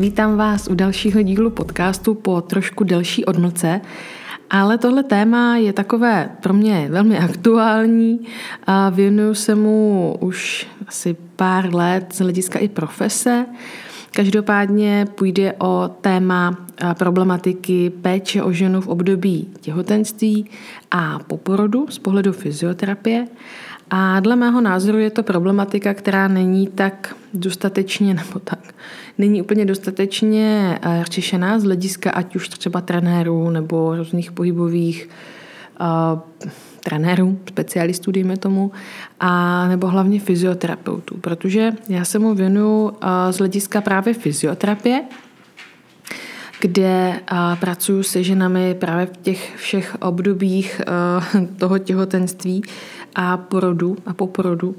vítám vás u dalšího dílu podcastu po trošku delší odmlce. Ale tohle téma je takové pro mě velmi aktuální a věnuju se mu už asi pár let z hlediska i profese. Každopádně půjde o téma problematiky péče o ženu v období těhotenství a poporodu z pohledu fyzioterapie. A dle mého názoru je to problematika, která není tak dostatečně, nebo tak, není úplně dostatečně eh, řešená z hlediska ať už třeba trenérů nebo různých pohybových uh, trenérů, specialistů, dejme tomu, a nebo hlavně fyzioterapeutů, protože já se mu věnuju uh, z hlediska právě fyzioterapie, kde pracuji se ženami právě v těch všech obdobích toho těhotenství a porodu a po porodu.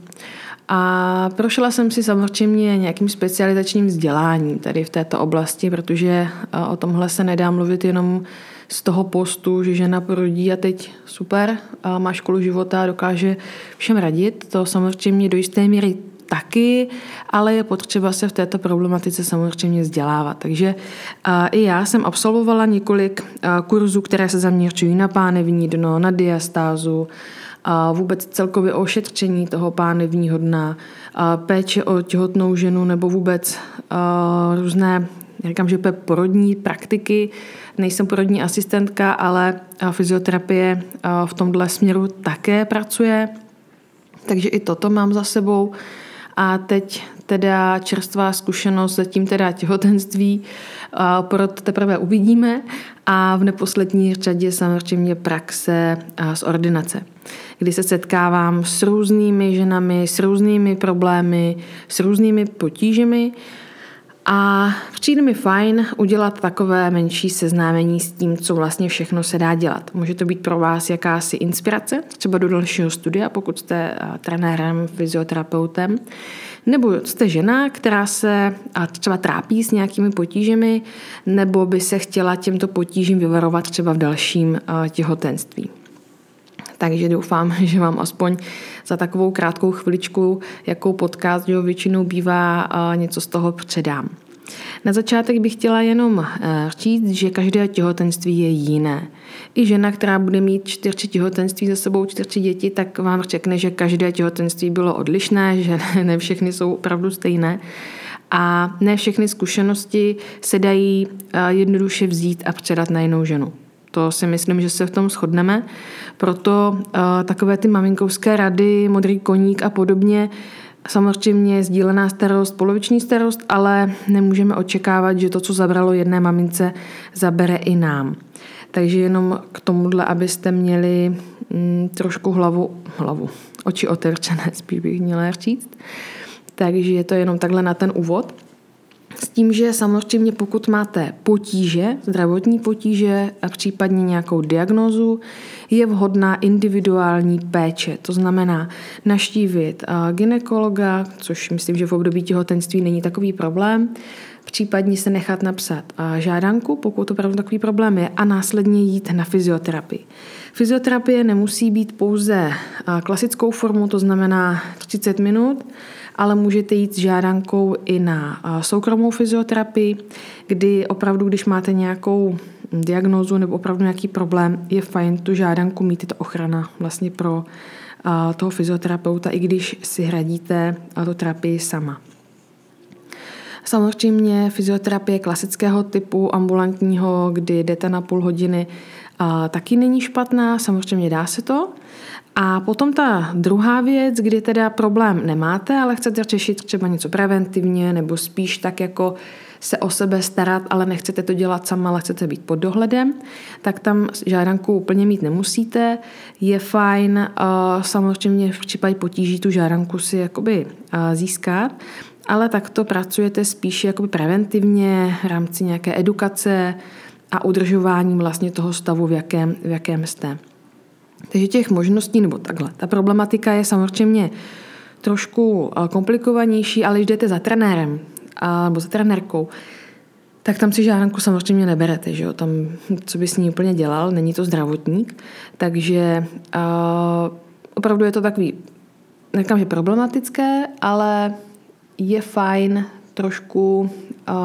A prošla jsem si samozřejmě nějakým specializačním vzděláním tady v této oblasti, protože o tomhle se nedá mluvit jenom z toho postu, že žena porodí a teď super, má školu života a dokáže všem radit. To samozřejmě do jisté míry taky, ale je potřeba se v této problematice samozřejmě vzdělávat. Takže i já jsem absolvovala několik kurzů, které se zaměřují na pánevní dno, na diastázu, a vůbec celkově ošetření toho pánevního dna, a péče o těhotnou ženu nebo vůbec a různé, já říkám, že porodní praktiky, nejsem porodní asistentka, ale fyzioterapie v tomhle směru také pracuje, takže i toto mám za sebou. A teď teda čerstvá zkušenost, zatím teda těhotenství, porod teprve uvidíme. A v neposlední řadě samozřejmě praxe z ordinace, kdy se setkávám s různými ženami, s různými problémy, s různými potížemi a přijde mi fajn udělat takové menší seznámení s tím, co vlastně všechno se dá dělat. Může to být pro vás jakási inspirace, třeba do dalšího studia, pokud jste trenérem, fyzioterapeutem, nebo jste žena, která se třeba trápí s nějakými potížemi, nebo by se chtěla těmto potížím vyvarovat třeba v dalším těhotenství. Takže doufám, že vám aspoň za takovou krátkou chviličku, jakou podcast jo, většinou bývá, něco z toho předám. Na začátek bych chtěla jenom eh, říct, že každé těhotenství je jiné. I žena, která bude mít čtyři těhotenství za sebou, čtyři děti, tak vám řekne, že každé těhotenství bylo odlišné, že ne všechny jsou opravdu stejné. A ne všechny zkušenosti se dají eh, jednoduše vzít a předat na jinou ženu. To si myslím, že se v tom shodneme. Proto uh, takové ty maminkovské rady, modrý koník a podobně, samozřejmě sdílená starost, poloviční starost, ale nemůžeme očekávat, že to, co zabralo jedné mamince, zabere i nám. Takže jenom k tomuhle, abyste měli mm, trošku hlavu, hlavu, oči otevřené, spíš bych měla říct. Takže je to jenom takhle na ten úvod. S tím, že samozřejmě pokud máte potíže, zdravotní potíže a případně nějakou diagnózu, je vhodná individuální péče. To znamená naštívit ginekologa, což myslím, že v období těhotenství není takový problém, případně se nechat napsat žádanku, pokud opravdu takový problém je, a následně jít na fyzioterapii. Fyzioterapie nemusí být pouze klasickou formou, to znamená 30 minut, ale můžete jít s žádankou i na soukromou fyzioterapii, kdy opravdu, když máte nějakou diagnózu nebo opravdu nějaký problém, je fajn tu žádanku mít, je to ochrana vlastně pro toho fyzioterapeuta, i když si hradíte tu terapii sama. Samozřejmě fyzioterapie klasického typu ambulantního, kdy jdete na půl hodiny, taky není špatná, samozřejmě dá se to. A potom ta druhá věc, kdy teda problém nemáte, ale chcete řešit třeba něco preventivně nebo spíš tak jako se o sebe starat, ale nechcete to dělat sama, ale chcete být pod dohledem, tak tam žádanku úplně mít nemusíte. Je fajn samozřejmě v případě potíží tu žádanku si jakoby získat, ale takto pracujete spíše jakoby preventivně v rámci nějaké edukace a udržování vlastně toho stavu, v jakém, v jakém jste. Takže těch možností, nebo takhle, ta problematika je samozřejmě trošku eh, komplikovanější, ale když jdete za trenérem nebo za trenérkou, tak tam si žádanku samozřejmě neberete, že jo? Tam, co by s ní úplně dělal, není to zdravotník, takže uh, opravdu je to takový, neříkám, že problematické, ale je fajn trošku uh,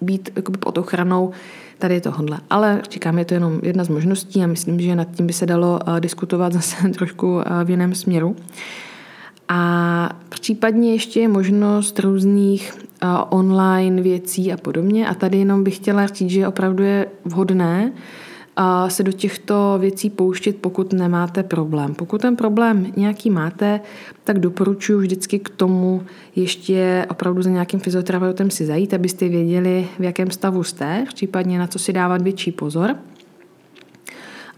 být pod ochranou tady tohle. Ale říkám, je to jenom jedna z možností a myslím, že nad tím by se dalo diskutovat zase trošku v jiném směru. A případně ještě je možnost různých online věcí a podobně. A tady jenom bych chtěla říct, že opravdu je vhodné se do těchto věcí pouštět, pokud nemáte problém. Pokud ten problém nějaký máte, tak doporučuji vždycky k tomu ještě opravdu za nějakým fyzioterapeutem si zajít, abyste věděli, v jakém stavu jste, případně na co si dávat větší pozor.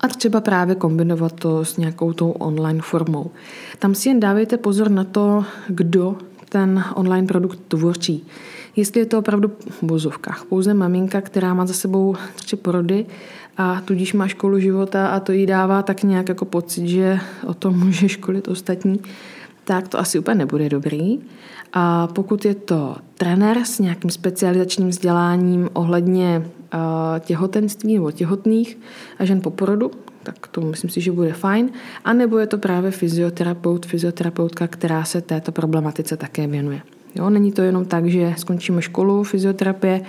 A třeba právě kombinovat to s nějakou tou online formou. Tam si jen dávejte pozor na to, kdo ten online produkt tvoří. Jestli je to opravdu v bozovkách pouze maminka, která má za sebou tři porody a tudíž má školu života a to jí dává tak nějak jako pocit, že o tom může školit ostatní, tak to asi úplně nebude dobrý. A pokud je to trenér s nějakým specializačním vzděláním ohledně těhotenství nebo těhotných a žen po porodu, tak to myslím si, že bude fajn. A nebo je to právě fyzioterapeut, fyzioterapeutka, která se této problematice také věnuje. Jo, není to jenom tak, že skončíme školu fyzioterapie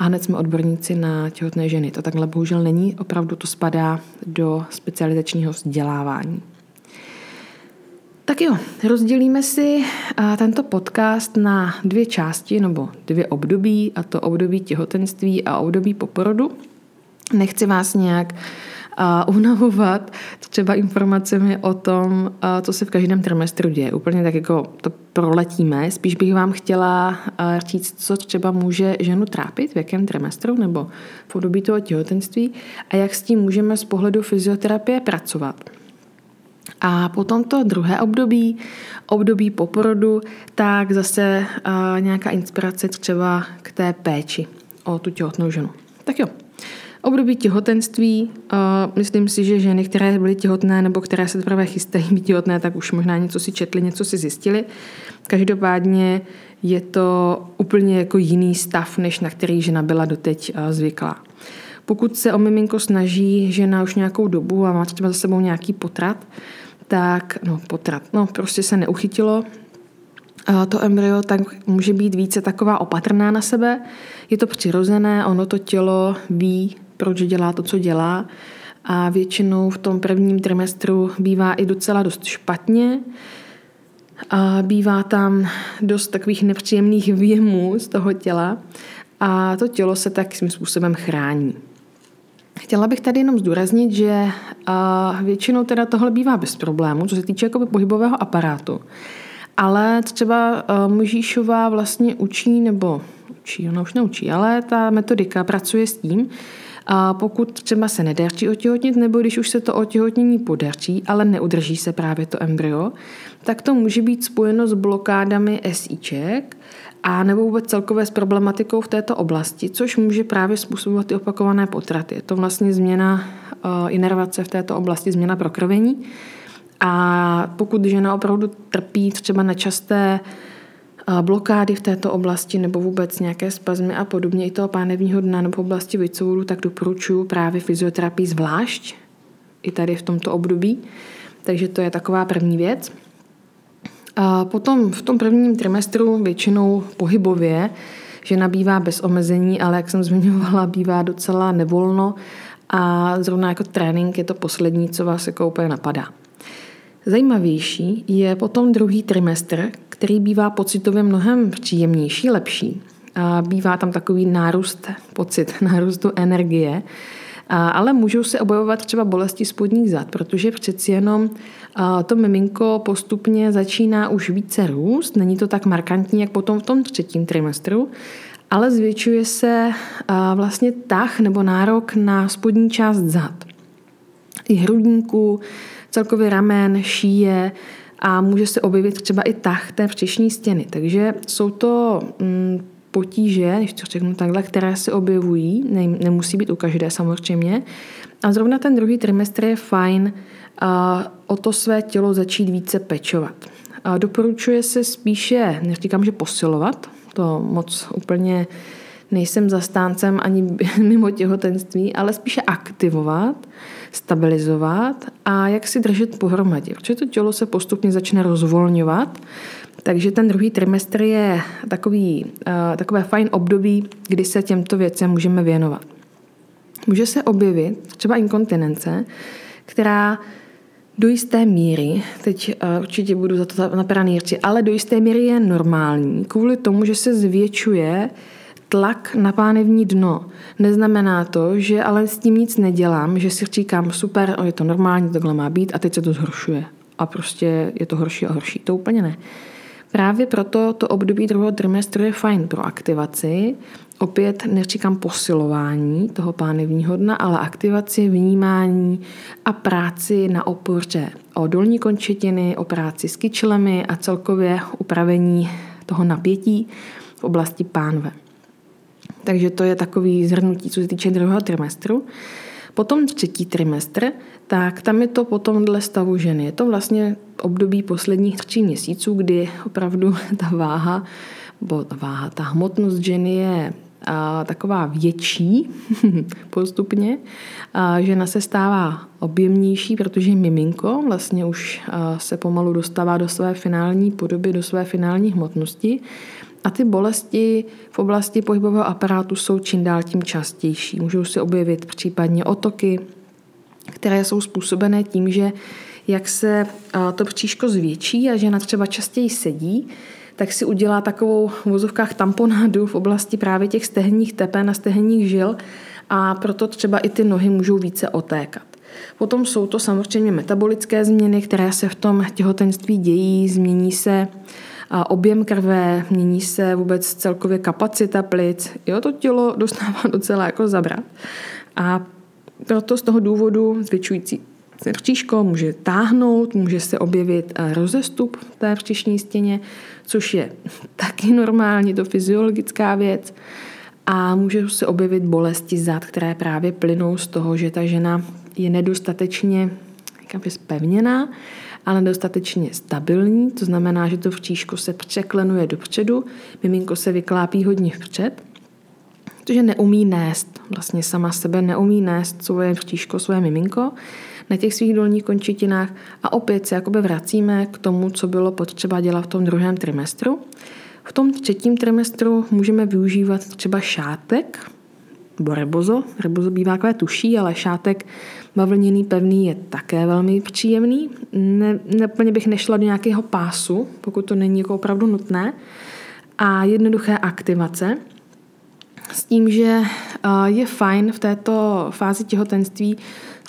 a hned jsme odborníci na těhotné ženy. To takhle bohužel není, opravdu to spadá do specializačního vzdělávání. Tak jo, rozdělíme si tento podcast na dvě části nebo dvě období, a to období těhotenství a období poporodu. Nechci vás nějak unavovat třeba informacemi o tom, co se v každém trimestru děje. Úplně tak jako to proletíme. Spíš bych vám chtěla říct, co třeba může ženu trápit, v jakém trimestru nebo v období toho těhotenství a jak s tím můžeme z pohledu fyzioterapie pracovat. A potom to druhé období, období po porodu, tak zase uh, nějaká inspirace třeba k té péči o tu těhotnou ženu. Tak jo, období těhotenství, uh, myslím si, že ženy, které byly těhotné nebo které se teprve chystají být těhotné, tak už možná něco si četli, něco si zjistili. Každopádně je to úplně jako jiný stav, než na který žena byla doteď uh, zvyklá. Pokud se o miminko snaží žena už nějakou dobu a má třeba za sebou nějaký potrat, tak, no potrat, no prostě se neuchytilo to embryo, tak může být více taková opatrná na sebe. Je to přirozené, ono to tělo ví, proč dělá to, co dělá a většinou v tom prvním trimestru bývá i docela dost špatně. A bývá tam dost takových nepříjemných věmů z toho těla a to tělo se tak svým způsobem chrání. Chtěla bych tady jenom zdůraznit, že většinou teda tohle bývá bez problému, co se týče jakoby pohybového aparátu. Ale třeba Možíšová vlastně učí, nebo učí, ona už neučí, ale ta metodika pracuje s tím, a pokud třeba se nedaří otěhotnit, nebo když už se to otěhotnění podaří, ale neudrží se právě to embryo, tak to může být spojeno s blokádami SIček a nebo vůbec celkové s problematikou v této oblasti, což může právě způsobovat ty opakované potraty. Je to vlastně změna uh, inervace v této oblasti, změna prokrvení. A pokud žena opravdu trpí třeba na časté blokády v této oblasti nebo vůbec nějaké spazmy a podobně i toho pánevního dna nebo v oblasti vycouru, tak doporučuji právě fyzioterapii zvlášť i tady v tomto období. Takže to je taková první věc. A potom v tom prvním trimestru většinou pohybově žena bývá bez omezení, ale jak jsem zmiňovala, bývá docela nevolno a zrovna jako trénink je to poslední, co vás jako úplně napadá. Zajímavější je potom druhý trimestr, který bývá pocitově mnohem příjemnější, lepší. Bývá tam takový nárůst, pocit nárůstu energie, ale můžou se objevovat třeba bolesti spodních zad, protože přeci jenom to miminko postupně začíná už více růst, není to tak markantní, jak potom v tom třetím trimestru, ale zvětšuje se vlastně tah nebo nárok na spodní část zad. I hrudníku, celkově ramen, šíje a může se objevit třeba i tah té vřešní stěny. Takže jsou to mm, potíže, když to řeknu takhle, které se objevují, ne, nemusí být u každé samozřejmě. A zrovna ten druhý trimestr je fajn a o to své tělo začít více pečovat. A doporučuje se spíše, neříkám, že posilovat, to moc úplně nejsem zastáncem ani mimo těhotenství, ale spíše aktivovat, stabilizovat a jak si držet pohromadě. Protože to tělo se postupně začne rozvolňovat Takže ten druhý trimestr je takový, uh, takové fajn období, kdy se těmto věcem můžeme věnovat. Může se objevit třeba inkontinence, která do jisté míry, teď uh, určitě budu za to napadat ale do jisté míry je normální, kvůli tomu, že se zvětšuje tlak na pánevní dno. Neznamená to, že ale s tím nic nedělám, že si říkám, super, je to normální, takhle má být a teď se to zhoršuje. A prostě je to horší a horší. To úplně ne. Právě proto to období druhého trimestru je fajn pro aktivaci. Opět neříkám posilování toho pánevního dna, ale aktivaci, vnímání a práci na opoře o dolní končetiny, o práci s kyčlemi a celkově upravení toho napětí v oblasti pánve. Takže to je takový zhrnutí, co se týče druhého trimestru. Potom třetí trimestr, tak tam je to potom dle stavu ženy. Je to vlastně období posledních tří měsíců, kdy opravdu ta váha, bo ta váha, ta hmotnost ženy je a, taková větší postupně. A, žena se stává objemnější, protože miminko vlastně už a, se pomalu dostává do své finální podoby, do své finální hmotnosti. A ty bolesti v oblasti pohybového aparátu jsou čím dál tím častější. Můžou se objevit případně otoky, které jsou způsobené tím, že jak se to bříško zvětší a žena třeba častěji sedí, tak si udělá takovou v vozovkách tamponádu v oblasti právě těch stehních tepen a stehních žil a proto třeba i ty nohy můžou více otékat. Potom jsou to samozřejmě metabolické změny, které se v tom těhotenství dějí, změní se objem krve, mění se vůbec celkově kapacita plic. Jo, to tělo dostává docela jako zabrat. A proto z toho důvodu zvětšující rčičko může táhnout, může se objevit eh, rozestup v té břišní stěně, což je taky normální, to fyziologická věc. A může se objevit bolesti zad, které právě plynou z toho, že ta žena je nedostatečně spevněná ale dostatečně stabilní, to znamená, že to vříško se překlenuje dopředu, miminko se vyklápí hodně vpřed, protože neumí nést, vlastně sama sebe neumí nést svoje vříško, svoje miminko na těch svých dolních končetinách a opět se jakoby vracíme k tomu, co bylo potřeba dělat v tom druhém trimestru. V tom třetím trimestru můžeme využívat třeba šátek, nebo rebozo. Rebozo bývá takové tuší, ale šátek Bavlněný pevný je také velmi příjemný. Ne, neplně bych nešla do nějakého pásu, pokud to není jako opravdu nutné. A jednoduché aktivace. S tím, že je fajn v této fázi těhotenství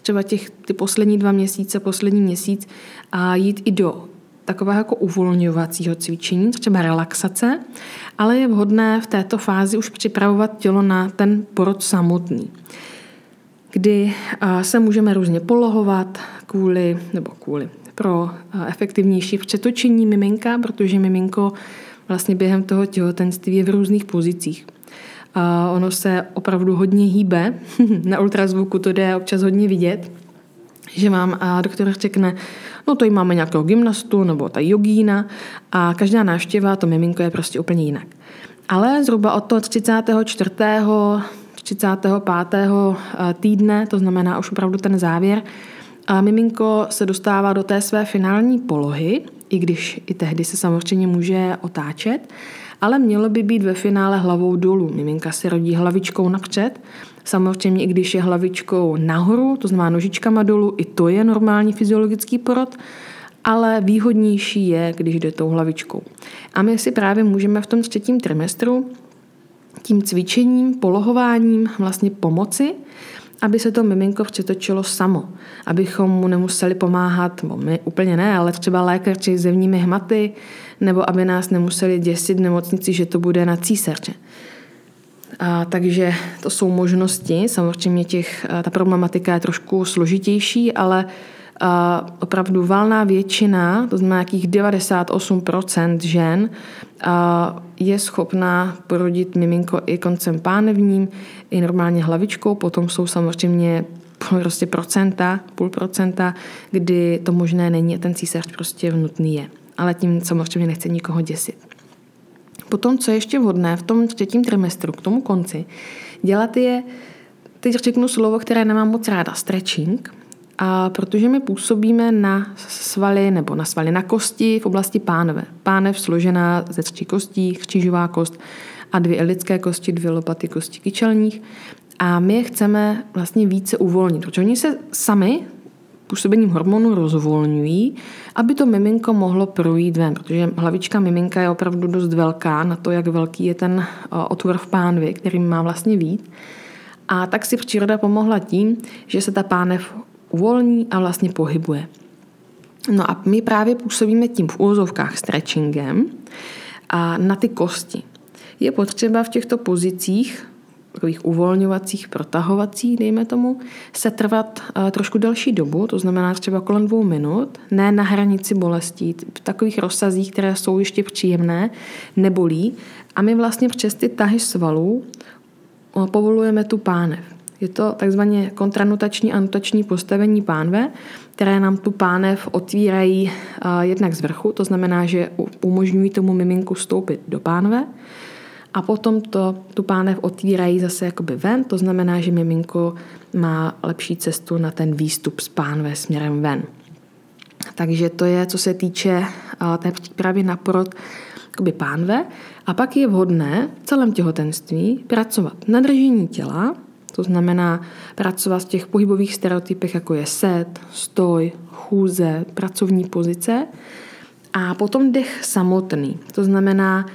třeba těch ty poslední dva měsíce, poslední měsíc a jít i do takového jako uvolňovacího cvičení, třeba relaxace, ale je vhodné v této fázi už připravovat tělo na ten porod samotný kdy se můžeme různě polohovat kvůli, nebo kvůli, pro efektivnější přetočení miminka, protože miminko vlastně během toho těhotenství je v různých pozicích. A ono se opravdu hodně hýbe. Na ultrazvuku to jde občas hodně vidět, že vám a doktor řekne, no to máme nějakého gymnastu nebo ta jogína a každá návštěva, to miminko je prostě úplně jinak. Ale zhruba od toho 34 35. Eh, týdne, to znamená už opravdu ten závěr, a miminko se dostává do té své finální polohy, i když i tehdy se samozřejmě může otáčet, ale mělo by být ve finále hlavou dolů. Miminka se rodí hlavičkou napřed, samozřejmě i když je hlavičkou nahoru, to znamená nožičkama dolů, i to je normální fyziologický porod, ale výhodnější je, když jde tou hlavičkou. A my si právě můžeme v tom třetím trimestru tím cvičením, polohováním vlastně pomoci, aby se to miminko přetočilo samo, abychom mu nemuseli pomáhat, nebo my úplně ne, ale třeba lékaři zevními hmaty, nebo aby nás nemuseli děsit v nemocnici, že to bude na císaře. A, takže to jsou možnosti. Samozřejmě těch, ta problematika je trošku složitější, ale opravdu valná většina, to znamená jakých 98% žen, je schopná porodit miminko i koncem pánevním, i normálně hlavičkou, potom jsou samozřejmě prostě procenta, půl procenta, kdy to možné není a ten císař prostě vnutný je. Ale tím samozřejmě nechce nikoho děsit. Potom, co je ještě vhodné v tom třetím trimestru, k tomu konci, dělat je, teď řeknu slovo, které nemám moc ráda, stretching, a protože my působíme na svaly nebo na svaly na kosti v oblasti pánve. Pánev složená ze tří kostí, křížová kost a dvě elitské kosti, dvě lopaty kosti kyčelních. A my je chceme vlastně více uvolnit, protože oni se sami působením hormonů rozvolňují, aby to miminko mohlo projít ven, protože hlavička miminka je opravdu dost velká na to, jak velký je ten otvor v pánvi, který má vlastně vít. A tak si příroda pomohla tím, že se ta pánev uvolní a vlastně pohybuje. No a my právě působíme tím v úvozovkách stretchingem a na ty kosti. Je potřeba v těchto pozicích takových uvolňovacích, protahovacích, dejme tomu, se trvat uh, trošku delší dobu, to znamená třeba kolem dvou minut, ne na hranici bolestí, v takových rozsazích, které jsou ještě příjemné, nebolí. A my vlastně přes ty tahy svalů uh, povolujeme tu pánev. Je to takzvaně kontranutační a nutační postavení pánve, které nám tu pánev otvírají uh, jednak z vrchu, to znamená, že umožňují tomu miminku stoupit do pánve, a potom to, tu pánev otvírají zase jakoby ven, to znamená, že miminko má lepší cestu na ten výstup z pánve směrem ven. Takže to je, co se týče té přípravy na porod jakoby pánve. A pak je vhodné v celém těhotenství pracovat na držení těla, to znamená pracovat v těch pohybových stereotypech, jako je set, stoj, chůze, pracovní pozice. A potom dech samotný, to znamená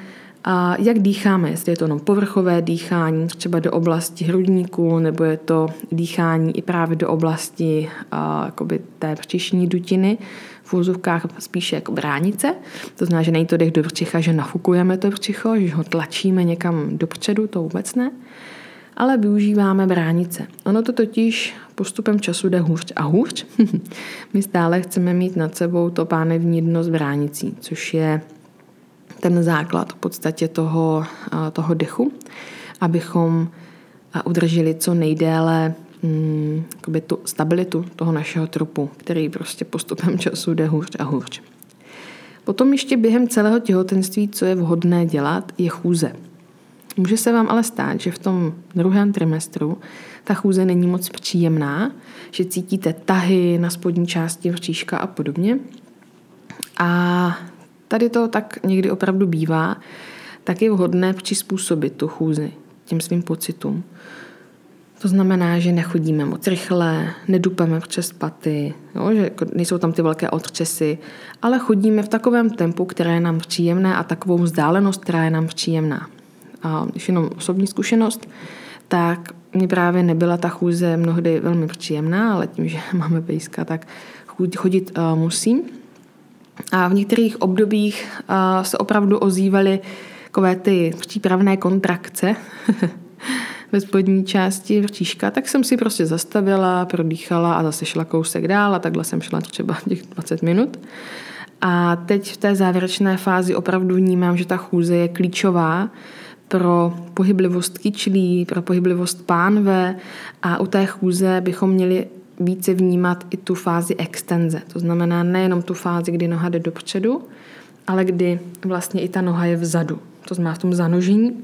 jak dýcháme, jestli je to jenom povrchové dýchání, třeba do oblasti hrudníku, nebo je to dýchání i právě do oblasti jakoby té břišní dutiny, v úzovkách spíše jako bránice. To znamená, že není to dech do břicha, že nafukujeme to břicho, že ho tlačíme někam dopředu, to vůbec ne. Ale využíváme bránice. Ono to totiž postupem času jde hůř a hůř. My stále chceme mít nad sebou to pánevní dno s bránicí, což je ten základ v podstatě toho, toho dechu, abychom udrželi co nejdéle mm, tu stabilitu toho našeho trupu, který prostě postupem času jde hůř a hůř. Potom ještě během celého těhotenství, co je vhodné dělat, je chůze. Může se vám ale stát, že v tom druhém trimestru ta chůze není moc příjemná, že cítíte tahy na spodní části vříška a podobně. A tady to tak někdy opravdu bývá, tak je vhodné přizpůsobit tu chůzi těm svým pocitům. To znamená, že nechodíme moc rychle, nedupeme přes paty, jo, že jako nejsou tam ty velké otřesy, ale chodíme v takovém tempu, které je nám příjemné a takovou vzdálenost, která je nám příjemná. A když jenom osobní zkušenost, tak mě právě nebyla ta chůze mnohdy velmi příjemná, ale tím, že máme pejska, tak chodit uh, musím. A v některých obdobích se opravdu ozývaly takové ty přípravné kontrakce ve spodní části vrtíška, tak jsem si prostě zastavila, prodýchala a zase šla kousek dál a takhle jsem šla třeba těch 20 minut. A teď v té závěrečné fázi opravdu vnímám, že ta chůze je klíčová pro pohyblivost kyčlí, pro pohyblivost pánve a u té chůze bychom měli více vnímat i tu fázi extenze. To znamená nejenom tu fázi, kdy noha jde dopředu, ale kdy vlastně i ta noha je vzadu. To znamená v tom zanožení,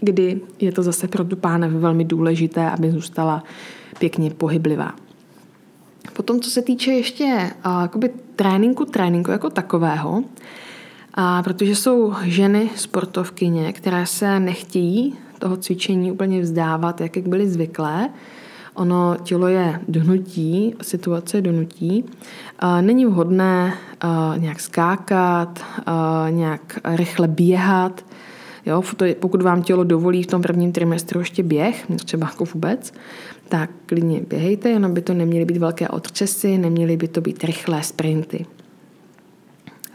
kdy je to zase pro tu pánev velmi důležité, aby zůstala pěkně pohyblivá. Potom, co se týče ještě uh, tréninku, tréninku jako takového, a protože jsou ženy sportovkyně, které se nechtějí toho cvičení úplně vzdávat, jak, jak byly zvyklé, Ono tělo je donutí, situace je donutí. Není vhodné nějak skákat, nějak rychle běhat. Jo, pokud vám tělo dovolí v tom prvním trimestru ještě běh, třeba jako vůbec, tak klidně běhejte, jenom by to neměly být velké otřesy, neměly by to být rychlé sprinty.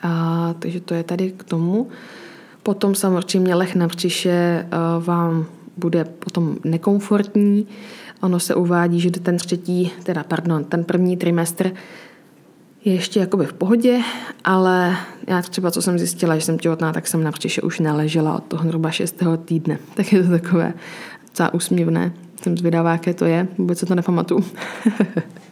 A, takže to je tady k tomu. Potom samozřejmě leh na břiše vám bude potom nekomfortní, Ono se uvádí, že ten třetí, teda pardon, ten první trimestr je ještě jakoby v pohodě, ale já třeba, co jsem zjistila, že jsem těhotná, tak jsem na příště už neležela od toho zhruba šestého týdne. Tak je to takové docela úsměvné. Jsem zvědavá, jaké to je, vůbec se to nepamatuju.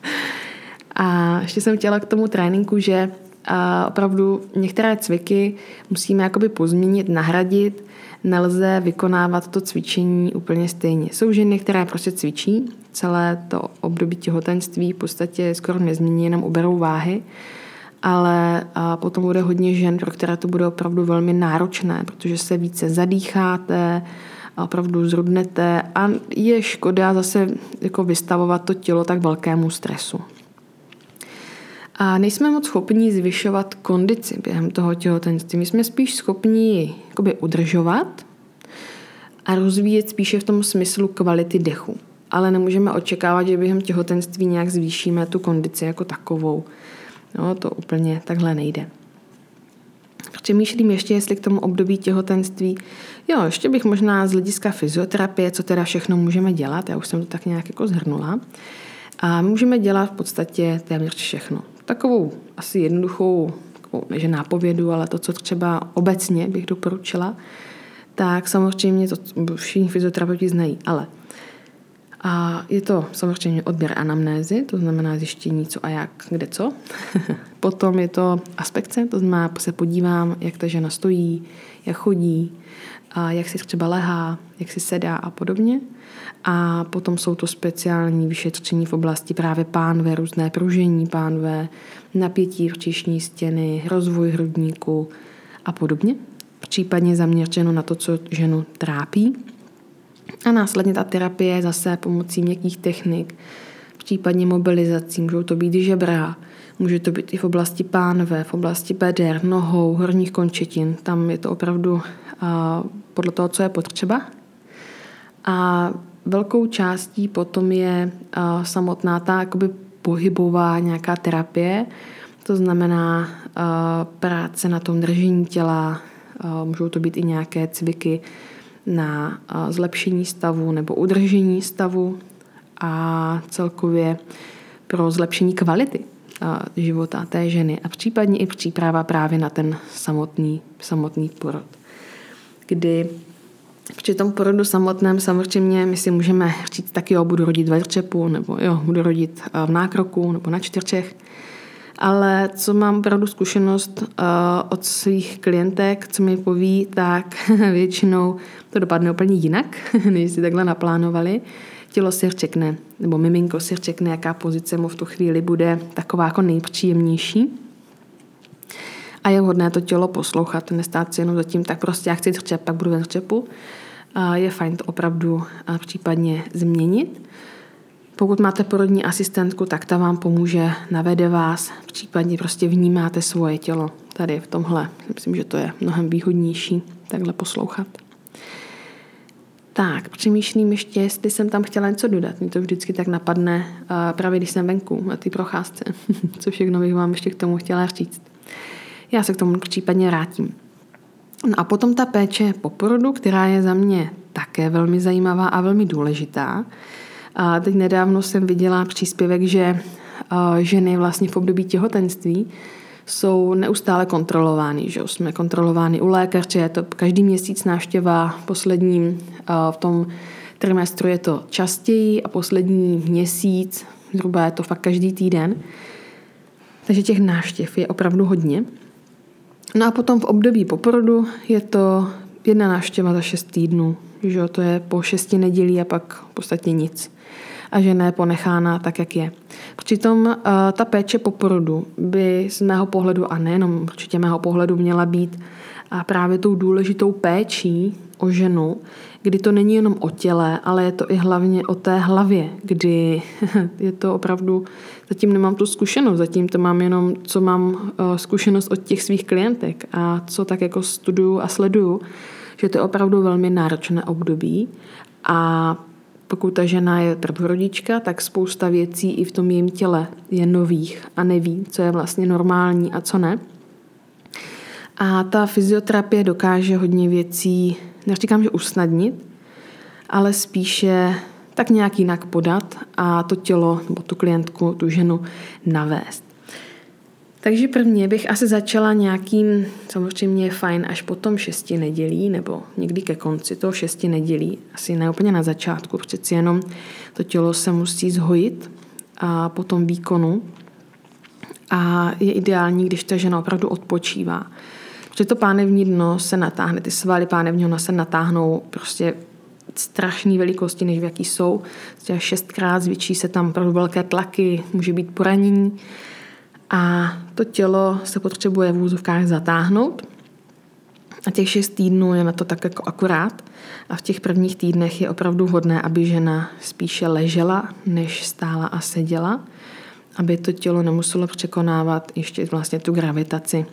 a ještě jsem chtěla k tomu tréninku, že a opravdu některé cviky musíme jakoby pozměnit, nahradit nelze vykonávat to cvičení úplně stejně. Jsou ženy, které prostě cvičí celé to období těhotenství, v podstatě skoro nezmění, jenom uberou váhy, ale a potom bude hodně žen, pro které to bude opravdu velmi náročné, protože se více zadýcháte, a opravdu zrudnete a je škoda zase jako vystavovat to tělo tak velkému stresu. A nejsme moc schopni zvyšovat kondici během toho těhotenství. My jsme spíš schopni jakoby udržovat a rozvíjet spíše v tom smyslu kvality dechu. Ale nemůžeme očekávat, že během těhotenství nějak zvýšíme tu kondici jako takovou. No, to úplně takhle nejde. Přemýšlím ještě, jestli k tomu období těhotenství, jo, ještě bych možná z hlediska fyzioterapie, co teda všechno můžeme dělat, já už jsem to tak nějak jako zhrnula. A můžeme dělat v podstatě téměř všechno. Takovou asi jednoduchou, takovou, než nápovědu, ale to, co třeba obecně bych doporučila, tak samozřejmě to všichni fyzioterapeuti znají, ale a je to samozřejmě odběr anamnézy, to znamená zjištění co a jak, kde co. Potom je to aspekce, to znamená, se podívám, jak ta žena stojí, jak chodí, a jak si třeba lehá, jak si sedá a podobně. A potom jsou to speciální vyšetření v oblasti právě pánve, různé pružení pánve, napětí včišní stěny, rozvoj hrudníku a podobně. Případně zaměřeno na to, co ženu trápí. A následně ta terapie zase pomocí měkkých technik, případně mobilizací, můžou to být žebra, může to být i v oblasti pánve, v oblasti beder, nohou, horních končetin. Tam je to opravdu uh, podle toho, co je potřeba. A velkou částí potom je uh, samotná ta jakoby pohybová nějaká terapie, to znamená uh, práce na tom držení těla, můžou to být i nějaké cviky na zlepšení stavu nebo udržení stavu a celkově pro zlepšení kvality života té ženy a případně i příprava právě na ten samotný, samotný porod. Kdy při tom porodu samotném samozřejmě my si můžeme říct, tak jo, budu rodit ve třepu, nebo jo, budu rodit v nákroku, nebo na čtyřčech. Ale co mám opravdu zkušenost uh, od svých klientek, co mi poví, tak většinou to dopadne úplně jinak, než si takhle naplánovali. Tělo si řekne, nebo miminko si řekne, jaká pozice mu v tu chvíli bude taková jako nejpříjemnější. A je vhodné to tělo poslouchat, nestát si jenom zatím, tak prostě já chci třep, pak budu ve třepu je fajn to opravdu případně změnit. Pokud máte porodní asistentku, tak ta vám pomůže, navede vás, případně prostě vnímáte svoje tělo. Tady v tomhle, myslím, že to je mnohem výhodnější takhle poslouchat. Tak, přemýšlím ještě, jestli jsem tam chtěla něco dodat. Mě to vždycky tak napadne právě, když jsem venku na té procházce. Co všechno bych vám ještě k tomu chtěla říct. Já se k tomu případně vrátím. No a potom ta péče po porodu, která je za mě také velmi zajímavá a velmi důležitá. A teď nedávno jsem viděla příspěvek, že ženy vlastně v období těhotenství jsou neustále kontrolovány. Že jsme kontrolovány u lékaře, je to každý měsíc návštěva, posledním v tom trimestru je to častěji a poslední měsíc, zhruba je to fakt každý týden. Takže těch návštěv je opravdu hodně. No a potom v období po porodu je to jedna návštěva za šest týdnů. Že to je po šesti nedělí a pak v podstatě nic. A žena je ponechána tak, jak je. Přitom uh, ta péče po porodu by z mého pohledu, a nejenom určitě mého pohledu, měla být a právě tou důležitou péčí o ženu, kdy to není jenom o těle, ale je to i hlavně o té hlavě, kdy je to opravdu, zatím nemám tu zkušenost, zatím to mám jenom, co mám eh, zkušenost od těch svých klientek a co tak jako studuju a sleduju, že to je opravdu velmi náročné období a pokud ta žena je prvorodička, tak spousta věcí i v tom jejím těle je nových a neví, co je vlastně normální a co ne. A ta fyzioterapie dokáže hodně věcí, neříkám, že usnadnit, ale spíše tak nějak jinak podat a to tělo nebo tu klientku, tu ženu navést. Takže prvně bych asi začala nějakým, samozřejmě je fajn až po tom šesti nedělí, nebo někdy ke konci toho šesti nedělí, asi ne úplně na začátku, přeci jenom to tělo se musí zhojit a po tom výkonu a je ideální, když ta žena opravdu odpočívá. protože to pánevní dno se natáhne, ty svaly pánevního dna se natáhnou prostě strašné velikosti, než v jaký jsou. Třeba šestkrát zvětší se tam opravdu velké tlaky, může být poranění. A to tělo se potřebuje v úzovkách zatáhnout. A těch šest týdnů je na to tak jako akurát. A v těch prvních týdnech je opravdu hodné, aby žena spíše ležela, než stála a seděla, aby to tělo nemuselo překonávat ještě vlastně tu gravitaci,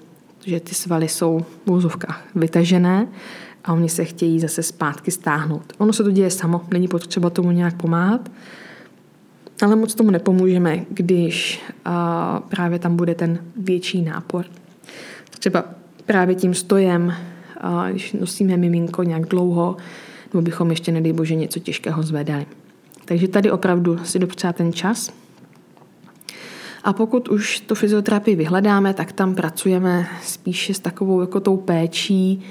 že ty svaly jsou v úzovkách vytažené a oni se chtějí zase zpátky stáhnout. Ono se to děje samo, není potřeba tomu nějak pomáhat, ale moc tomu nepomůžeme, když uh, právě tam bude ten větší nápor. Třeba právě tím stojem, uh, když nosíme miminko nějak dlouho, nebo bychom ještě, nedej bože, něco těžkého zvedali. Takže tady opravdu si dopřát ten čas. A pokud už tu fyzioterapii vyhledáme, tak tam pracujeme spíše s takovou jako tou péčí,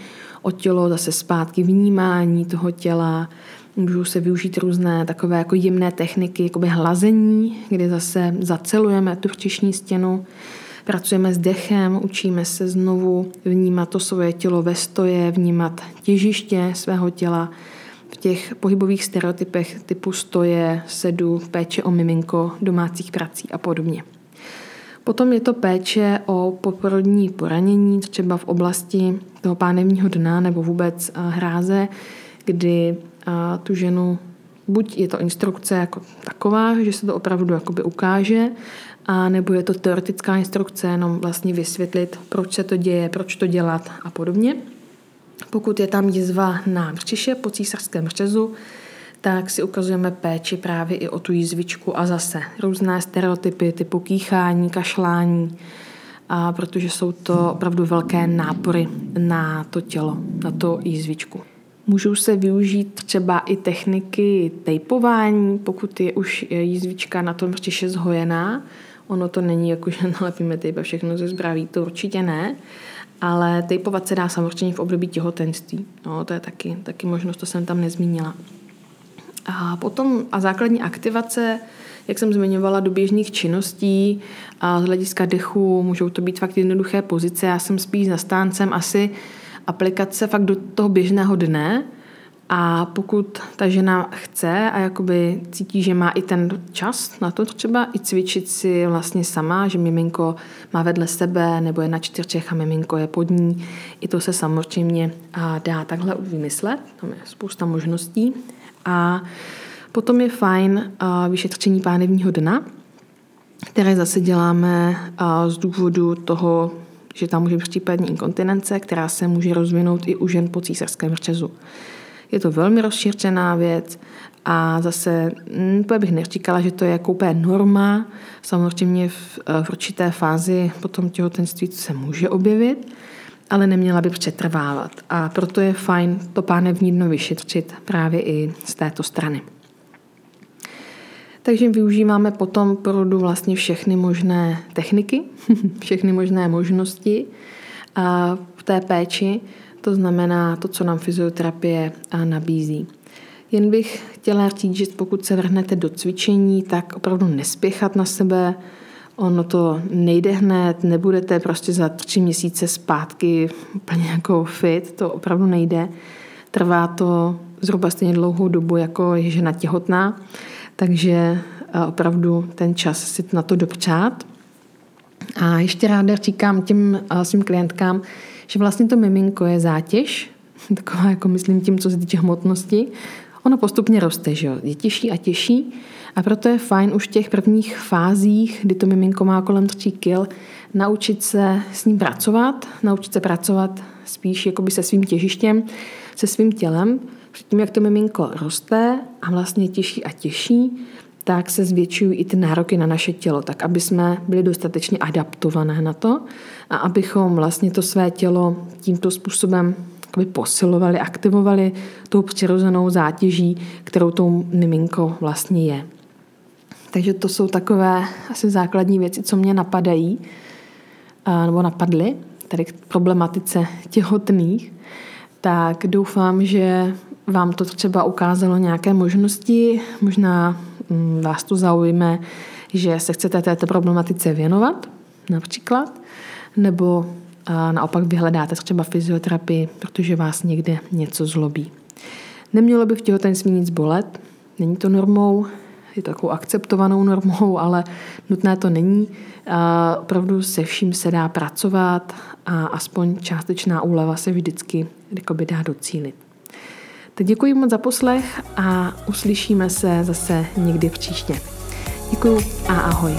o tělo, zase zpátky vnímání toho těla, můžou se využít různé takové jako jemné techniky, jakoby hlazení, kdy zase zacelujeme tu včišní stěnu, pracujeme s dechem, učíme se znovu vnímat to svoje tělo ve stoje, vnímat těžiště svého těla v těch pohybových stereotypech typu stoje, sedu, péče o miminko, domácích prací a podobně. Potom je to péče o poporodní poranění, třeba v oblasti toho pánevního dna nebo vůbec eh, hráze, kdy eh, tu ženu buď je to instrukce jako taková, že se to opravdu jakoby ukáže, a nebo je to teoretická instrukce, jenom vlastně vysvětlit, proč se to děje, proč to dělat a podobně. Pokud je tam jizva na břiše po císařském řezu, tak si ukazujeme péči právě i o tu jízvičku a zase různé stereotypy typu kýchání, kašlání, a protože jsou to opravdu velké nápory na to tělo, na to jízvičku. Můžou se využít třeba i techniky tejpování, pokud je už jízvička na tom ještě zhojená. Ono to není jako, že nalepíme tejp a všechno ze zbraví, to určitě ne. Ale tejpovat se dá samozřejmě v období těhotenství. No, to je taky, taky možnost, to jsem tam nezmínila. A potom a základní aktivace, jak jsem zmiňovala, do běžných činností a z hlediska dechu můžou to být fakt jednoduché pozice. Já jsem spíš zastáncem asi aplikace fakt do toho běžného dne, a pokud ta žena chce a jakoby cítí, že má i ten čas na to třeba i cvičit si vlastně sama, že miminko má vedle sebe nebo je na čtyřčech a miminko je pod ní, i to se samozřejmě dá takhle vymyslet. Tam je spousta možností. A potom je fajn vyšetření pánevního dna, které zase děláme z důvodu toho, že tam může být případně inkontinence, která se může rozvinout i u žen po císařském řezu. Je to velmi rozšířená věc a zase hm, to bych neříkala, že to je jako úplně norma. Samozřejmě v, v určité fázi potom těhotenství se může objevit, ale neměla by přetrvávat. A proto je fajn to pánevní dno vyšetřit právě i z této strany. Takže využíváme potom porodu vlastně všechny možné techniky, všechny možné možnosti v té péči, to znamená to, co nám fyzioterapie nabízí. Jen bych chtěla říct, že pokud se vrhnete do cvičení, tak opravdu nespěchat na sebe, Ono to nejde hned, nebudete prostě za tři měsíce zpátky úplně jako fit, to opravdu nejde. Trvá to zhruba stejně dlouhou dobu, jako je žena těhotná, takže eh, opravdu ten čas si na to dopřát. A ještě ráda říkám těm eh, svým klientkám, že vlastně to miminko je zátěž, taková jako myslím tím, co se týče hmotnosti. Ono postupně roste, že jo? je těžší a těžší a proto je fajn už v těch prvních fázích, kdy to miminko má kolem 3 kg, naučit se s ním pracovat, naučit se pracovat spíš jakoby se svým těžištěm, se svým tělem. Předtím, jak to miminko roste a vlastně těžší a těžší, tak se zvětšují i ty nároky na naše tělo, tak aby jsme byli dostatečně adaptované na to a abychom vlastně to své tělo tímto způsobem posilovali, aktivovali tou přirozenou zátěží, kterou tou miminko vlastně je. Takže to jsou takové asi základní věci, co mě napadají, nebo napadly, tady k problematice těhotných. Tak doufám, že vám to třeba ukázalo nějaké možnosti, možná mm, vás to zaujme, že se chcete této problematice věnovat, například, nebo naopak vyhledáte třeba fyzioterapii, protože vás někde něco zlobí. Nemělo by v těhotenství nic bolet, není to normou, je to takovou akceptovanou normou, ale nutné to není. Opravdu se vším se dá pracovat a aspoň částečná úleva se vždycky jakoby dá docílit. Tak děkuji moc za poslech a uslyšíme se zase někdy příště. Děkuji a ahoj.